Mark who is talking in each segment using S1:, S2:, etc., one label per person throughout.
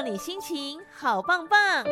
S1: 让你心情好棒棒。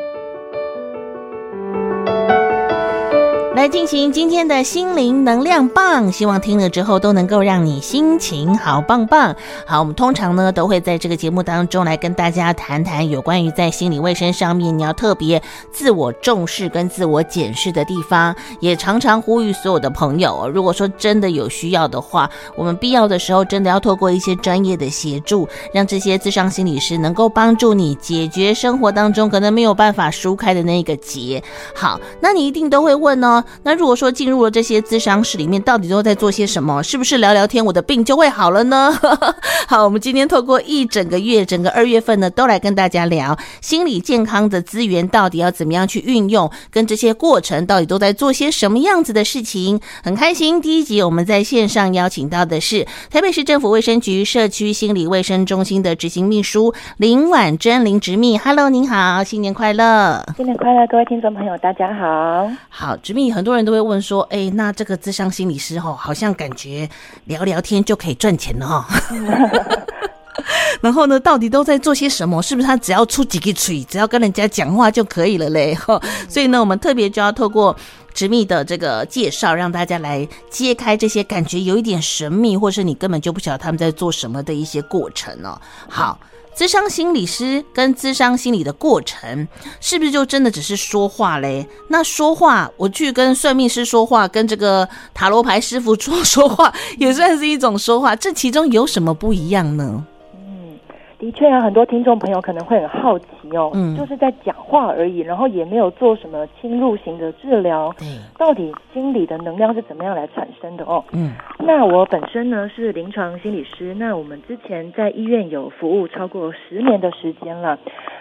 S1: 进行今天的心灵能量棒，希望听了之后都能够让你心情好棒棒。好，我们通常呢都会在这个节目当中来跟大家谈谈有关于在心理卫生上面你要特别自我重视跟自我检视的地方，也常常呼吁所有的朋友，如果说真的有需要的话，我们必要的时候真的要透过一些专业的协助，让这些智商心理师能够帮助你解决生活当中可能没有办法疏开的那个结。好，那你一定都会问哦。那如果说进入了这些咨商室里面，到底都在做些什么？是不是聊聊天，我的病就会好了呢？好，我们今天透过一整个月，整个二月份呢，都来跟大家聊心理健康的资源到底要怎么样去运用，跟这些过程到底都在做些什么样子的事情。很开心，第一集我们在线上邀请到的是台北市政府卫生局社区心理卫生中心的执行秘书林婉珍林执秘。Hello，您好，新年快乐！
S2: 新年快乐，各位听众朋友，大家好。
S1: 好，执秘，很多人都会问说，哎，那这个智商心理师哈，好像感觉聊聊天就可以赚钱了哈。然后呢，到底都在做些什么？是不是他只要出几个嘴，只要跟人家讲话就可以了嘞？哈，所以呢，我们特别就要透过直密的这个介绍，让大家来揭开这些感觉有一点神秘，或是你根本就不晓得他们在做什么的一些过程哦。好。咨商心理师跟咨商心理的过程，是不是就真的只是说话嘞？那说话，我去跟算命师说话，跟这个塔罗牌师傅说说话，也算是一种说话。这其中有什么不一样呢？
S2: 的确啊，很多听众朋友可能会很好奇哦，嗯，就是在讲话而已，然后也没有做什么侵入型的治疗，对，到底心理的能量是怎么样来产生的哦？嗯，那我本身呢是临床心理师，那我们之前在医院有服务超过十年的时间了，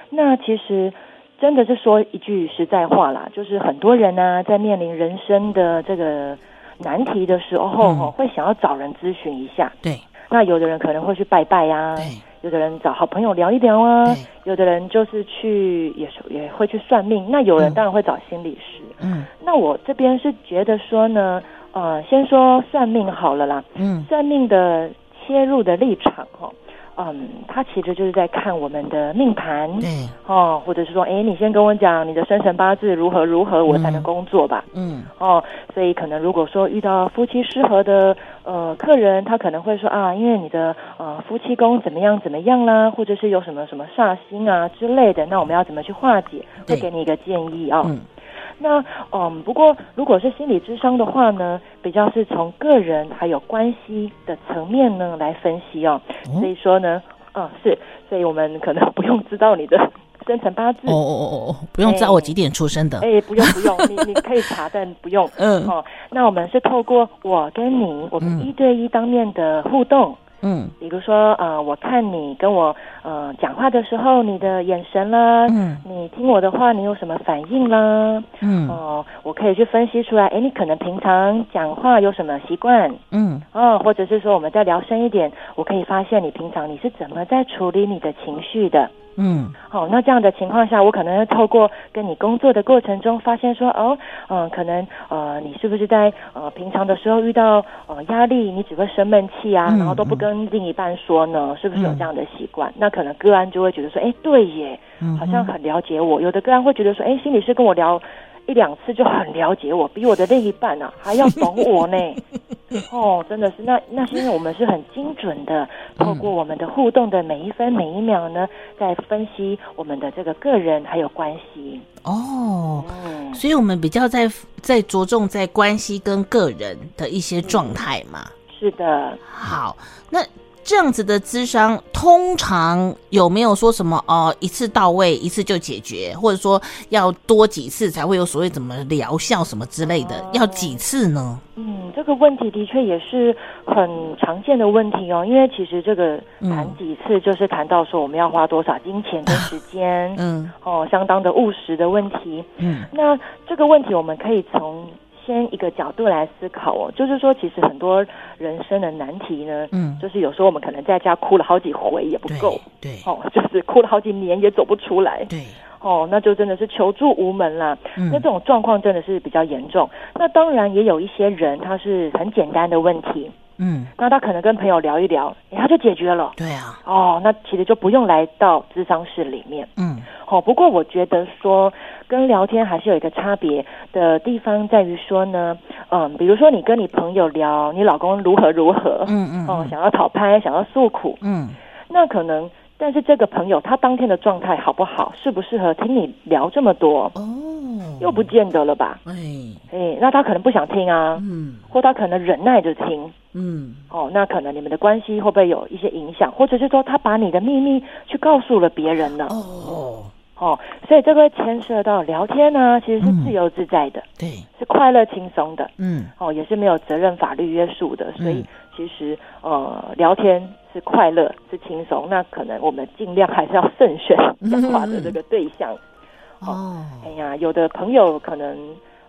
S2: 那其实真的是说一句实在话啦，就是很多人呢在面临人生的这个难题的时候，嗯，会想要找人咨询一下，对，那有的人可能会去拜拜呀，对。有的人找好朋友聊一聊啊，有的人就是去也是也会去算命，那有人当然会找心理师。嗯，那我这边是觉得说呢，呃，先说算命好了啦。嗯，算命的切入的立场哈。嗯，他其实就是在看我们的命盘，对，哦，或者是说，哎，你先跟我讲你的生辰八字如何如何，我才能工作吧，嗯，哦，所以可能如果说遇到夫妻适合的呃客人，他可能会说啊，因为你的呃夫妻宫怎么样怎么样啦，或者是有什么什么煞星啊之类的，那我们要怎么去化解？会给你一个建议啊。嗯那嗯，不过如果是心理智商的话呢，比较是从个人还有关系的层面呢来分析哦。所以说呢，嗯，是，所以我们可能不用知道你的 生辰八字。哦哦哦哦，
S1: 不用知道我几点出生的。
S2: 哎，不用不用，你你可以查，但不用。嗯。哦，那我们是透过我跟你，我们一对一当面的互动。嗯，比如说，呃，我看你跟我呃讲话的时候，你的眼神啦，嗯，你听我的话，你有什么反应啦？嗯，哦，我可以去分析出来，哎，你可能平常讲话有什么习惯？嗯，哦，或者是说，我们再聊深一点，我可以发现你平常你是怎么在处理你的情绪的？嗯，好、哦，那这样的情况下，我可能要透过跟你工作的过程中，发现说，哦，嗯、呃，可能呃，你是不是在呃平常的时候遇到呃压力，你只会生闷气啊，然后都不跟另一半说呢？是不是有这样的习惯？嗯、那可能个案就会觉得说，哎，对耶，好像很了解我。有的个案会觉得说，哎，心理师跟我聊。一两次就很了解我，比我的另一半啊还要懂我呢。哦，真的是，那那是因为我们是很精准的，透过我们的互动的每一分每一秒呢，在分析我们的这个个人还有关系。哦，嗯，
S1: 所以我们比较在在着重在关系跟个人的一些状态嘛。
S2: 是的。
S1: 好，那。这样子的咨商通常有没有说什么哦，一次到位，一次就解决，或者说要多几次才会有所谓怎么疗效什么之类的？要几次呢？
S2: 嗯，这个问题的确也是很常见的问题哦。因为其实这个谈几次，就是谈到说我们要花多少金钱跟时间，嗯，哦，相当的务实的问题。嗯，那这个问题我们可以从。先一个角度来思考哦，就是说，其实很多人生的难题呢，嗯，就是有时候我们可能在家哭了好几回也不够，对，对。哦，就是哭了好几年也走不出来，对，哦，那就真的是求助无门了。嗯，那这种状况真的是比较严重。那当然也有一些人，他是很简单的问题，嗯，那他可能跟朋友聊一聊，欸，他就解决了。
S1: 对啊，
S2: 哦，那其实就不用来到咨商室里面。嗯，好，不过我觉得说跟聊天还是有一个差别的地方，在于说呢，嗯，比如说你跟你朋友聊你老公如何如何，嗯嗯，哦，想要讨拍，想要诉苦，嗯，那可能。但是这个朋友他当天的状态好不好，适不适合听你聊这么多？哦，又不见得了吧？哎哎，那他可能不想听啊，嗯，或他可能忍耐着听，嗯，哦，那可能你们的关系会不会有一些影响？或者是说他把你的秘密去告诉了别人呢？哦哦，所以这个会牵涉到聊天呢，其实是自由自在的，对，是快乐轻松的，嗯，哦，也是没有责任法律约束的，所以其实呃聊天。是快乐，是轻松，那可能我们尽量还是要慎选讲话的这个对象。哦，哦，哎呀，有的朋友可能，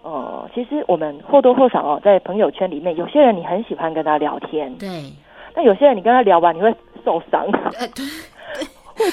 S2: 呃，其实我们或多或少哦，在朋友圈里面，有些人你很喜欢跟他聊天，对，但有些人你跟他聊完，你会受伤。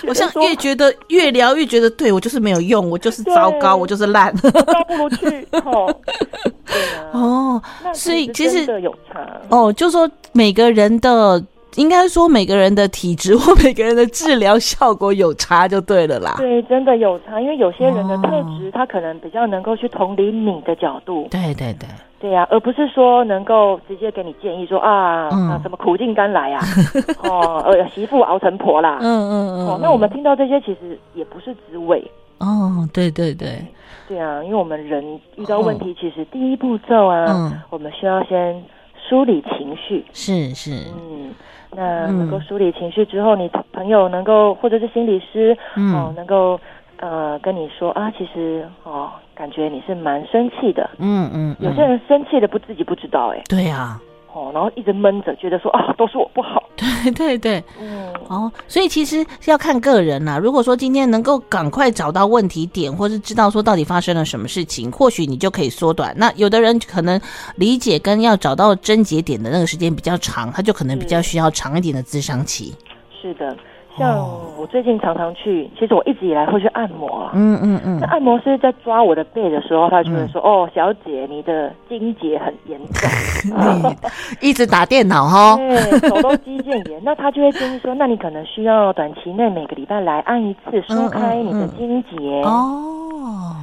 S1: 我像 越觉得越聊越觉得，对我就是没有用，我就是糟糕，我就是烂，
S2: 倒不如去哦。对啊，哦，所以其实有差
S1: 哦，就说每个人的。应该说每个人的体质 或每个人的治疗效果有差就对了啦。
S2: 对，真的有差，因为有些人的特质，他可能比较能够去同理你的角度。
S1: 对对对，
S2: 对呀、啊，而不是说能够直接给你建议说啊，嗯、啊什么苦尽甘来啊，哦，呃媳妇熬成婆啦。嗯嗯嗯。哦，那我们听到这些其实也不是滋味。
S1: 哦，对对对。
S2: 对啊，因为我们人遇到问题，其实第一步骤啊，嗯、我们需要先梳理情绪。
S1: 是是。嗯。
S2: 那能够梳理情绪之后，嗯、你朋友能够或者是心理师，嗯、哦，能够呃跟你说啊，其实哦，感觉你是蛮生气的，嗯嗯，嗯。有些人生气的不自己不知道，哎，
S1: 对呀、啊。
S2: 哦，然后一直闷着，觉得说啊，都是我不好。
S1: 对对对，嗯，哦，所以其实要看个人啦、啊。如果说今天能够赶快找到问题点，或是知道说到底发生了什么事情，或许你就可以缩短。那有的人可能理解跟要找到症结点的那个时间比较长，他就可能比较需要长一点的咨商期。
S2: 是的。像我最近常常去，其实我一直以来会去按摩啊。嗯嗯嗯。那按摩师在抓我的背的时候，他就会说：“哦，小姐，你的筋结很严重。”
S1: 一直打电脑哈。
S2: 对，手都肌腱炎。那他就会建议说：“那你可能需要短期内每个礼拜来按一次，疏开你的筋结。”哦。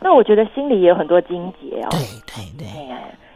S2: 那我觉得心里也有很多筋结哦。
S1: 对对对。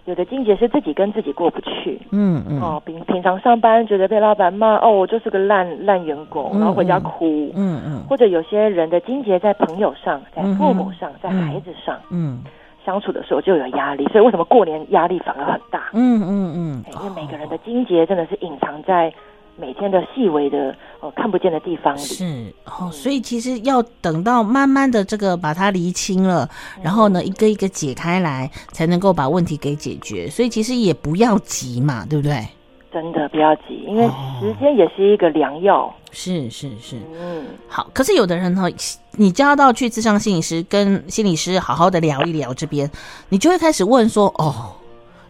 S2: 有的金姐是自己跟自己过不去，嗯嗯，哦，平平常上班觉得被老板骂，哦，我就是个烂烂员工，然后回家哭，嗯。嗯，嗯。或者有些人的金姐在朋友上，在父母上，在孩子上，嗯，嗯相处的时候就有压力，所以为什么过年压力反而很大？嗯嗯嗯，因为每个人的金节真的是隐藏在。每天的细微的哦看不见的地方里
S1: 是哦，所以其实要等到慢慢的这个把它厘清了，嗯、然后呢一个一个解开来，才能够把问题给解决。所以其实也不要急嘛，对不对？
S2: 真的不要急，因为时间也是一个良药。哦、
S1: 是是是，嗯，好。可是有的人呢，你叫到去智商心理师跟心理师好好的聊一聊，这边你就会开始问说哦。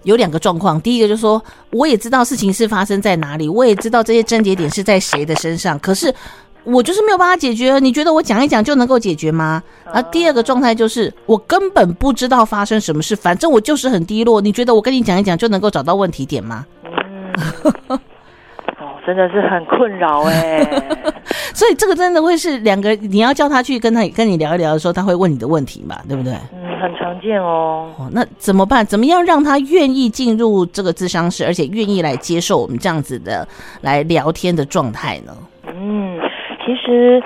S1: 有两个状况，第一个就是说，我也知道事情是发生在哪里，我也知道这些症结点是在谁的身上，可是我就是没有办法解决。你觉得我讲一讲就能够解决吗？啊，第二个状态就是我根本不知道发生什么事，反正我就是很低落。你觉得我跟你讲一讲就能够找到问题点吗？
S2: 嗯，哦，真的是很困扰哎。
S1: 所以这个真的会是两个，你要叫他去跟他跟你聊一聊的时候，他会问你的问题嘛，对不对？
S2: 嗯，很常见哦。
S1: 哦，那怎么办？怎么样让他愿意进入这个智商室，而且愿意来接受我们这样子的来聊天的状态呢？
S2: 嗯，其实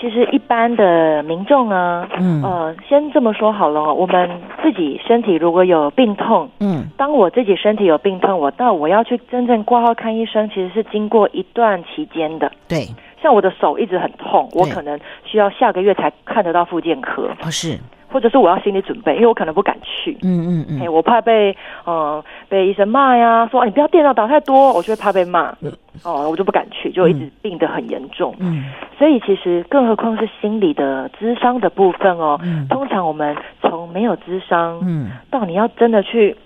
S2: 其实一般的民众啊，嗯呃，先这么说好了，我们自己身体如果有病痛，嗯，当我自己身体有病痛，我到我要去真正挂号看医生，其实是经过一段期间的，
S1: 对。
S2: 像我的手一直很痛，我可能需要下个月才看得到复健科。
S1: 不是，
S2: 或者是我要心理准备，因为我可能不敢去。嗯嗯嗯，欸、我怕被呃被医生骂呀，说你不要电脑打太多，我就会怕被骂。嗯、哦，我就不敢去，就一直病得很严重。嗯，所以其实更何况是心理的智商的部分哦。嗯，通常我们从没有智商，嗯，到你要真的去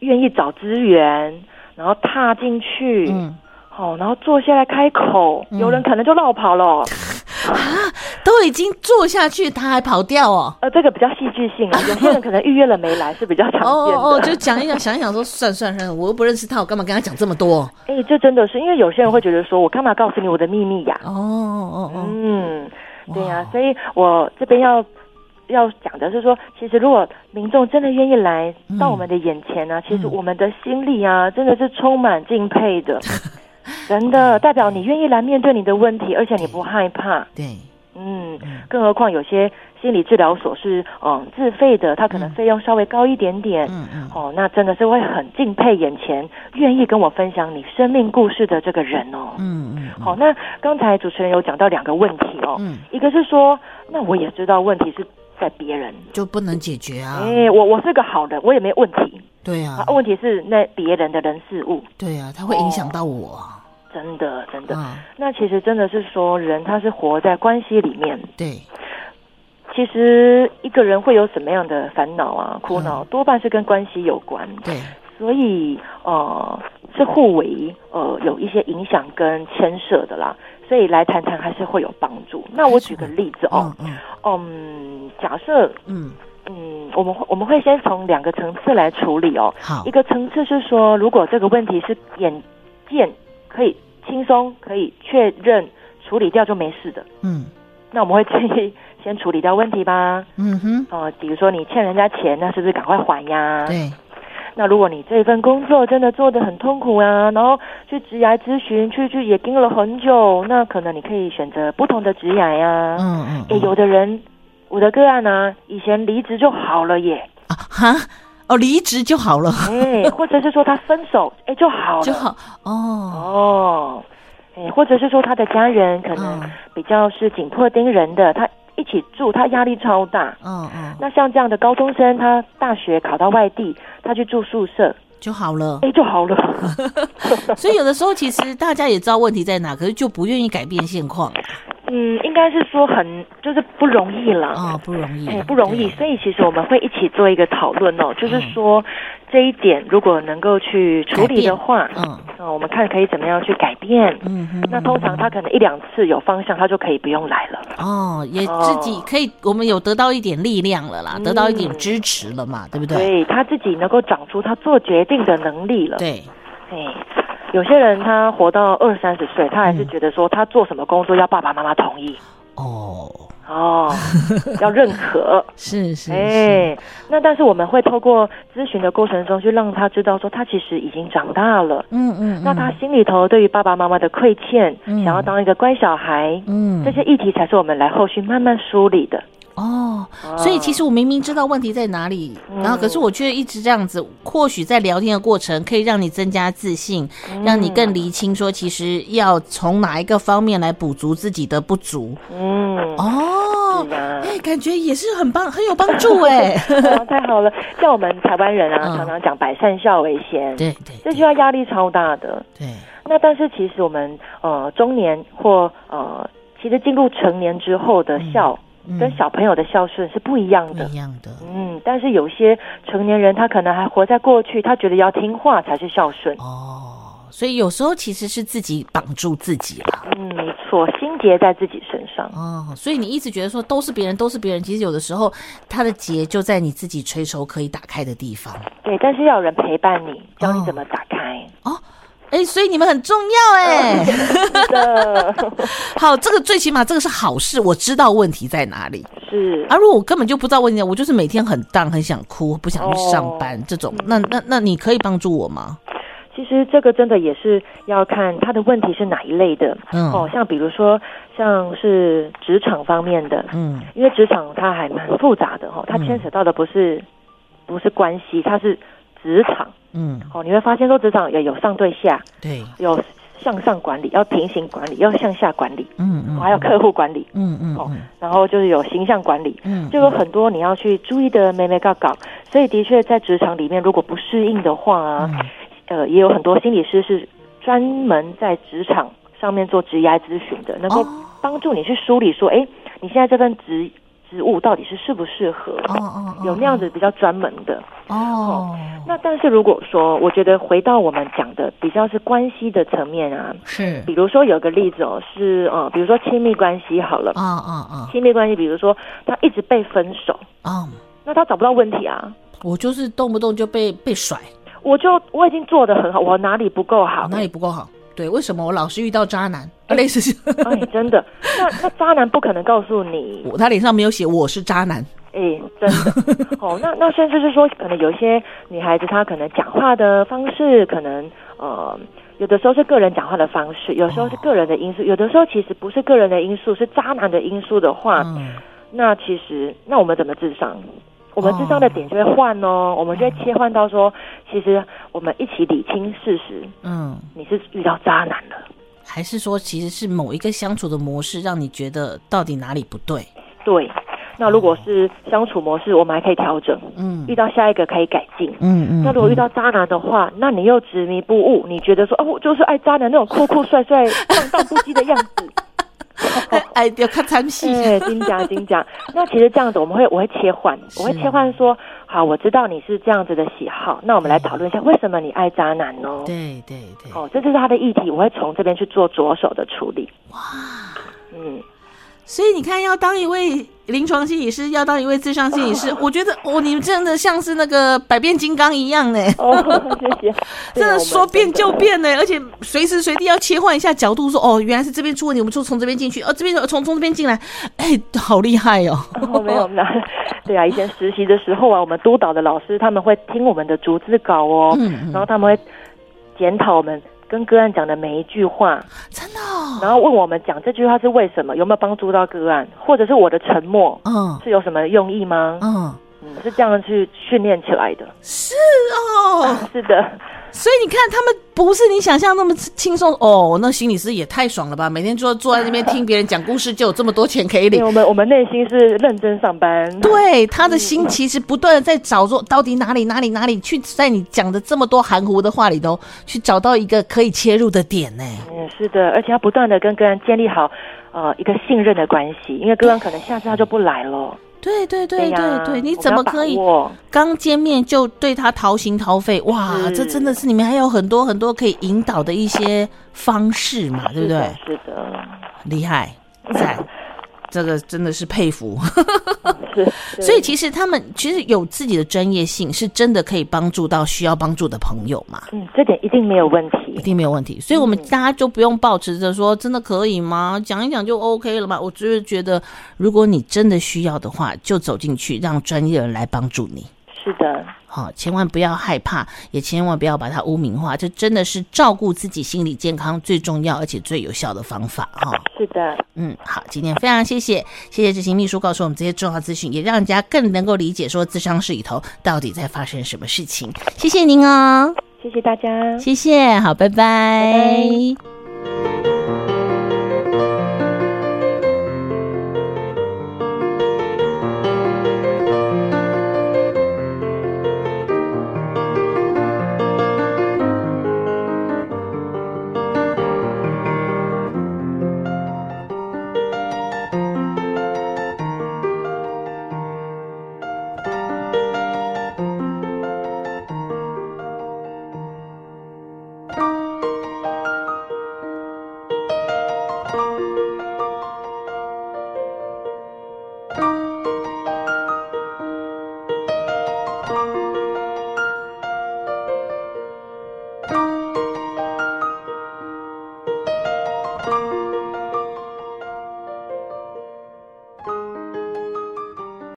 S2: 愿意找资源，然后踏进去，嗯。哦，然后坐下来开口，嗯、有人可能就落跑了。啊，
S1: 都已经做下去，他还跑掉哦。
S2: 呃，这个比较戏剧性啊，有些人可能预约了没来是比较常见的。
S1: 哦哦，就讲一讲，想一想说，算算算，我又不认识他，我干嘛跟他讲这么多？
S2: 哎、欸，这真的是因为有些人会觉得说，我干嘛告诉你我的秘密呀？
S1: 哦哦哦，
S2: 嗯，对呀、啊，所以我这边要。要讲的是说，其实如果民众真的愿意来到我们的眼前呢、啊嗯，其实我们的心里啊，真的是充满敬佩的，真的代表你愿意来面对你的问题，而且你不害怕。
S1: 对，
S2: 嗯，更何况有些心理治疗所是嗯自费的，他可能费用稍微高一点点。嗯嗯。哦，那真的是会很敬佩眼前愿意跟我分享你生命故事的这个人哦。嗯嗯。好，那刚才主持人有讲到两个问题哦，嗯，一个是说，那我也知道问题是。在别人
S1: 就不能解决啊！
S2: 哎、欸，我我是个好人，我也没问题。
S1: 对啊，啊
S2: 问题是那别人的人事物。
S1: 对啊，他会影响到我。哦、
S2: 真的，真的、嗯。那其实真的是说，人他是活在关系里面。
S1: 对。
S2: 其实一个人会有什么样的烦恼啊、苦恼、嗯，多半是跟关系有关。
S1: 对。
S2: 所以呃，是互为呃有一些影响跟牵涉的啦。所以来谈谈还是会有帮助。那我举个例子哦，嗯，嗯假设，嗯嗯，我们会我们会先从两个层次来处理哦。好，一个层次是说，如果这个问题是眼见可以轻松可以确认处理掉就没事的，嗯，那我们会建议先处理掉问题吧。嗯哼，哦、呃，比如说你欠人家钱，那是不是赶快还呀？对。那如果你这份工作真的做得很痛苦啊，然后去职涯咨询，去去也盯了很久，那可能你可以选择不同的职涯呀。嗯嗯。诶，有的人，我的个案呢、啊，以前离职就好了耶。
S1: 啊哈？哦，离职就好了。
S2: 诶，或者是说他分手，哎，就好了。
S1: 就好。哦。
S2: 哦。哎，或者是说他的家人可能比较是紧迫盯人的，他。一起住，他压力超大。嗯嗯。那像这样的高中生，他大学考到外地，他去住宿舍
S1: 就好了。
S2: 哎，就好了。
S1: 所以有的时候，其实大家也知道问题在哪，可是就不愿意改变现况。
S2: 嗯，应该是说很就是不容易了。
S1: 啊、哦，不容易。
S2: 哎，不容易。所以其实我们会一起做一个讨论哦，就是说。嗯这一点如果能够去处理的话，嗯，那我们看可以怎么样去改变。嗯哼，那通常他可能一两次有方向，他就可以不用来了。
S1: 哦，也自己可以，哦、我们有得到一点力量了啦，得到一点支持了嘛，嗯、对不对？
S2: 对，他自己能够长出他做决定的能力了。
S1: 对，
S2: 哎，有些人他活到二三十岁，他还是觉得说他做什么工作要爸爸妈妈同意。哦。哦，要认可。
S1: 是是，
S2: 哎、欸，那但是我们会透过咨询的过程中，去让他知道说他其实已经长大了，嗯嗯，那他心里头对于爸爸妈妈的愧欠，嗯，想要当一个乖小孩，嗯，这些议题才是我们来后续慢慢梳理的。
S1: 哦，所以其实我明明知道问题在哪里，嗯、然后可是我却一直这样子，或许在聊天的过程可以让你增加自信，嗯、让你更厘清说其实要从哪一个方面来补足自己的不足。嗯，哦，哎、欸，感觉也是很棒，很有帮助哎、
S2: 哦，太好了。像我们台湾人啊，嗯、常常讲百善孝为先，
S1: 对对，
S2: 这句话压力超大的。对，那但是其实我们呃中年或呃其实进入成年之后的孝。嗯跟小朋友的孝顺是不一样的，
S1: 一样的。
S2: 嗯，但是有些成年人他可能还活在过去，他觉得要听话才是孝顺。
S1: 哦，所以有时候其实是自己绑住自己了。
S2: 嗯，没错，心结在自己身上。
S1: 哦，所以你一直觉得说都是别人，都是别人，其实有的时候他的结就在你自己垂手可以打开的地方。
S2: 对，但是要有人陪伴你，教你怎么打开。
S1: 哦。哦哎、欸，所以你们很重要哎、欸。
S2: 的
S1: 好，这个最起码这个是好事，我知道问题在哪里。
S2: 是
S1: 啊，如果我根本就不知道问题，我就是每天很荡，很想哭，不想去上班，哦、这种，那那那你可以帮助我吗？
S2: 其实这个真的也是要看他的问题是哪一类的。嗯，哦，像比如说像是职场方面的，嗯，因为职场它还蛮复杂的哈，它牵扯到的不是、嗯、不是关系，它是职场。嗯，哦，你会发现说职场也有上对下，对，有向上管理，要平行管理，要向下管理，嗯嗯，还有客户管理，嗯嗯，哦，然后就是有形象管理，嗯，就有很多你要去注意的眉眉角角，所以的确在职场里面，如果不适应的话啊，嗯、呃，也有很多心理师是专门在职场上面做职业咨询的，能够帮助你去梳理说，哎，你现在这份职之物到底是适不适合？哦哦，有那样子比较专门的哦。那但是如果说，我觉得回到我们讲的比较是关系的层面啊，
S1: 是，
S2: 比如说有个例子哦，是呃，比如说亲密关系好了，啊啊啊，亲密关系，比如说他一直被分手啊，那他找不到问题啊，
S1: 我就是动不动就被被甩，
S2: 我就我已经做的很好，我哪里不够好？
S1: 哪里不够好？对，为什么我老是遇到渣男？类似，
S2: 哎，真的，那那渣男不可能告诉你，
S1: 他脸上没有写我是渣男。
S2: 哎，真的。哦，那那甚至是说，可能有一些女孩子，她可能讲话的方式，可能呃，有的时候是个人讲话的方式，有时候是个人的因素，有的时候其实不是个人的因素，是渣男的因素的话，嗯、那其实那我们怎么智商？我们智商的点就会换哦，我们就会切换到说，其实我们一起理清事实。嗯，你是遇到渣男了。
S1: 还是说，其实是某一个相处的模式让你觉得到底哪里不对？
S2: 对，那如果是相处模式，我们还可以调整。嗯，遇到下一个可以改进。嗯嗯。那如果遇到渣男的话，那你又执迷不悟，你觉得说，哦，我就是爱渣男那种酷酷帅帅、放荡不羁的样子。
S1: 哎，要看参戏。
S2: 对，金讲金讲。那其实这样子，我们会我会切换，我会切换说。好，我知道你是这样子的喜好，那我们来讨论一下，为什么你爱渣男呢？
S1: 对对对，
S2: 哦，这就是他的议题，我会从这边去做着手的处理。哇，
S1: 嗯。所以你看，要当一位临床心理师，要当一位智商心理师，我觉得哦，你们真的像是那个百变金刚一样呢。
S2: 哦，谢谢。
S1: 真的说变就变呢，而且随时随地要切换一下角度，说哦，原来是这边出问题，我们就从这边进去，哦，这边从从这边进来，哎，好厉害哦。
S2: 哦，没有那，对啊，以前实习的时候啊，我们督导的老师他们会听我们的逐字稿哦，嗯，然后他们会检讨我们。跟个案讲的每一句
S1: 话，
S2: 然后问我们讲这句话是为什么，有没有帮助到个案，或者是我的沉默，嗯，是有什么用意吗？嗯嗯，是这样去训练起来的。
S1: 是哦，
S2: 啊，是的。
S1: 所以你看，他们不是你想象那么轻松哦。那心理师也太爽了吧！每天坐坐在那边听别人讲故事，就有这么多钱可以领。
S2: 我们我们内心是认真上班。
S1: 对，他的心其实不断的在找说，到底哪里哪里哪里去，在你讲的这么多含糊的话里头，去找到一个可以切入的点呢？
S2: 嗯，是的，而且要不断的跟个人建立好呃一个信任的关系，因为个人可能下次他就不来了。
S1: 对对对对对，你怎么可以刚见面就对他掏心掏肺？哇，这真的是里面还有很多很多可以引导的一些方式嘛，对不对？
S2: 是的，
S1: 厉害，赞。这个真的是佩服，所以其实他们其实有自己的专业性，是真的可以帮助到需要帮助的朋友嘛？
S2: 嗯，这点一定没有问题，
S1: 一定没有问题。所以我们大家就不用抱持着说真的可以吗？讲一讲就 OK 了嘛？我只是觉得，如果你真的需要的话，就走进去，让专业人来帮助你。
S2: 是的。
S1: 好，千万不要害怕，也千万不要把它污名化。这真的是照顾自己心理健康最重要而且最有效的方法哈。
S2: 是的，
S1: 嗯，好，今天非常谢谢，谢谢执行秘书告诉我们这些重要资讯，也让人家更能够理解说咨商室里头到底在发生什么事情。谢谢您哦，
S2: 谢谢大家，
S1: 谢谢，好，拜拜。拜拜。